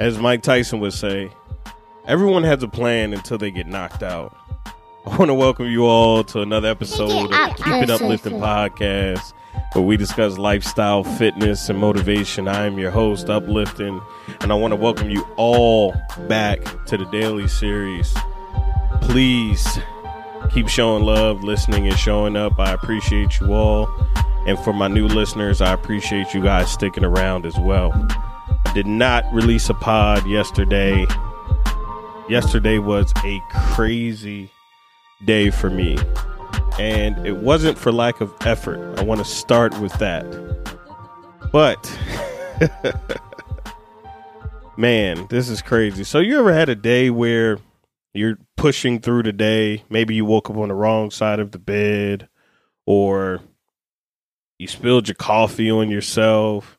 As Mike Tyson would say, everyone has a plan until they get knocked out. I want to welcome you all to another episode of Keep It Uplifting Podcast, where we discuss lifestyle, fitness, and motivation. I am your host, Uplifting, and I want to welcome you all back to the daily series. Please keep showing love, listening, and showing up. I appreciate you all. And for my new listeners, I appreciate you guys sticking around as well. Did not release a pod yesterday. Yesterday was a crazy day for me. And it wasn't for lack of effort. I want to start with that. But, man, this is crazy. So, you ever had a day where you're pushing through the day? Maybe you woke up on the wrong side of the bed, or you spilled your coffee on yourself,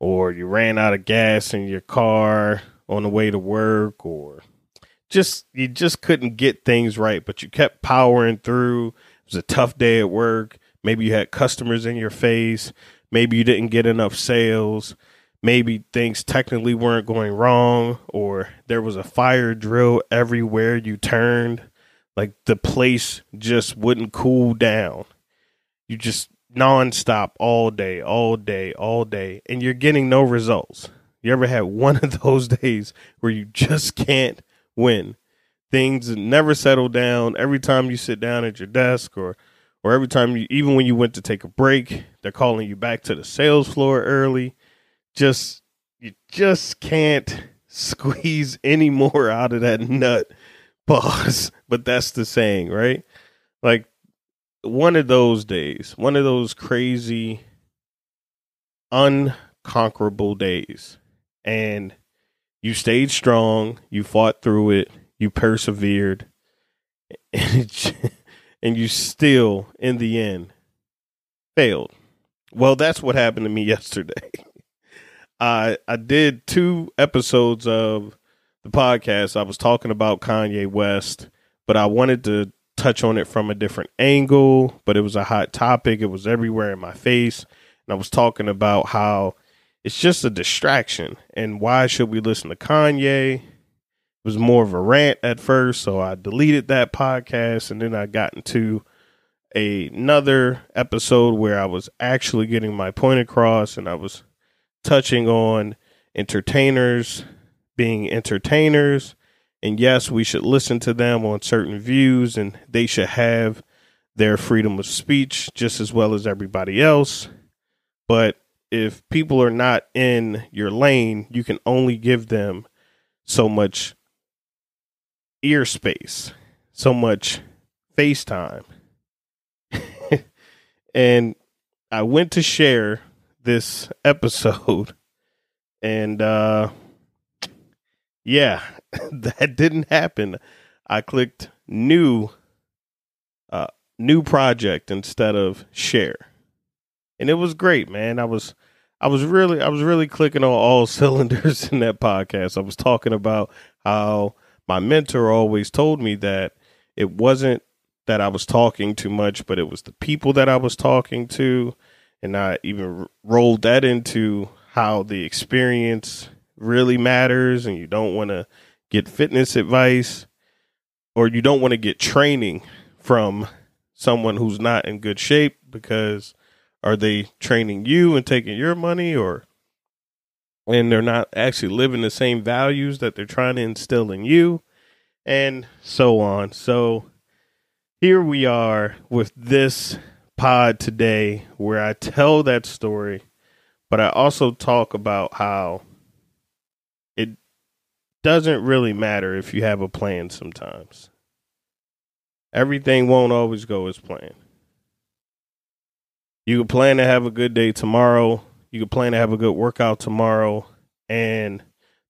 or you ran out of gas in your car on the way to work, or just you just couldn't get things right, but you kept powering through. It was a tough day at work. Maybe you had customers in your face. Maybe you didn't get enough sales. Maybe things technically weren't going wrong, or there was a fire drill everywhere you turned. Like the place just wouldn't cool down. You just nonstop all day, all day, all day, and you're getting no results. You ever had one of those days where you just can't win? Things never settle down. Every time you sit down at your desk or or every time you even when you went to take a break, they're calling you back to the sales floor early. Just you just can't squeeze any more out of that nut boss. But that's the saying, right? Like one of those days, one of those crazy, unconquerable days. And you stayed strong, you fought through it, you persevered, and, and you still, in the end, failed. Well, that's what happened to me yesterday. I I did two episodes of the podcast. I was talking about Kanye West, but I wanted to touch on it from a different angle, but it was a hot topic. It was everywhere in my face. And I was talking about how it's just a distraction and why should we listen to Kanye? It was more of a rant at first, so I deleted that podcast and then I got into a, another episode where I was actually getting my point across and I was touching on entertainers being entertainers and yes, we should listen to them on certain views, and they should have their freedom of speech just as well as everybody else. But if people are not in your lane, you can only give them so much ear space, so much FaceTime. and I went to share this episode and uh yeah, that didn't happen. I clicked new uh new project instead of share. And it was great, man. I was I was really I was really clicking on all cylinders in that podcast. I was talking about how my mentor always told me that it wasn't that I was talking too much, but it was the people that I was talking to. And I even rolled that into how the experience really matters and you don't want to get fitness advice or you don't want to get training from someone who's not in good shape because are they training you and taking your money or and they're not actually living the same values that they're trying to instill in you and so on. So here we are with this pod today where I tell that story but I also talk about how doesn't really matter if you have a plan sometimes. Everything won't always go as planned. You can plan to have a good day tomorrow. You can plan to have a good workout tomorrow. And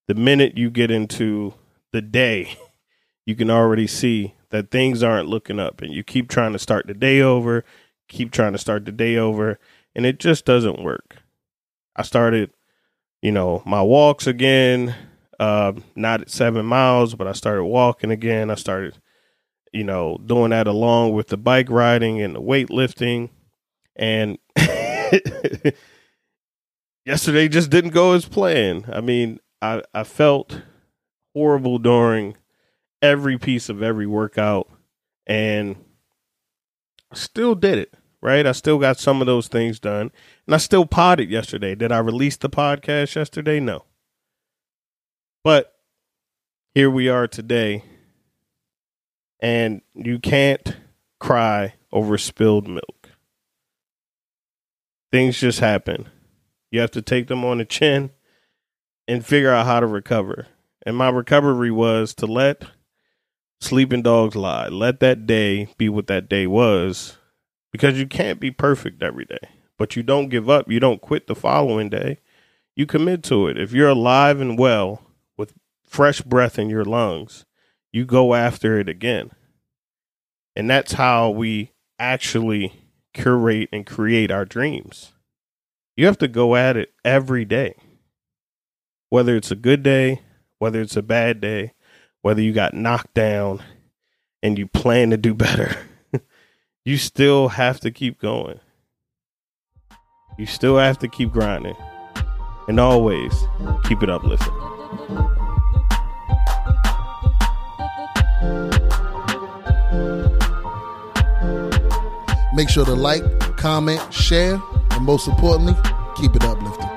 the minute you get into the day, you can already see that things aren't looking up. And you keep trying to start the day over, keep trying to start the day over, and it just doesn't work. I started, you know, my walks again uh, not at seven miles, but I started walking again. I started, you know, doing that along with the bike riding and the weightlifting. And yesterday just didn't go as planned. I mean, I, I felt horrible during every piece of every workout and I still did it, right? I still got some of those things done. And I still potted yesterday. Did I release the podcast yesterday? No. But here we are today. And you can't cry over spilled milk. Things just happen. You have to take them on the chin and figure out how to recover. And my recovery was to let sleeping dogs lie. Let that day be what that day was because you can't be perfect every day. But you don't give up. You don't quit the following day. You commit to it. If you're alive and well fresh breath in your lungs, you go after it again. And that's how we actually curate and create our dreams. You have to go at it every day. Whether it's a good day, whether it's a bad day, whether you got knocked down and you plan to do better, you still have to keep going. You still have to keep grinding. And always keep it uplifting. Make sure to like, comment, share, and most importantly, keep it uplifting.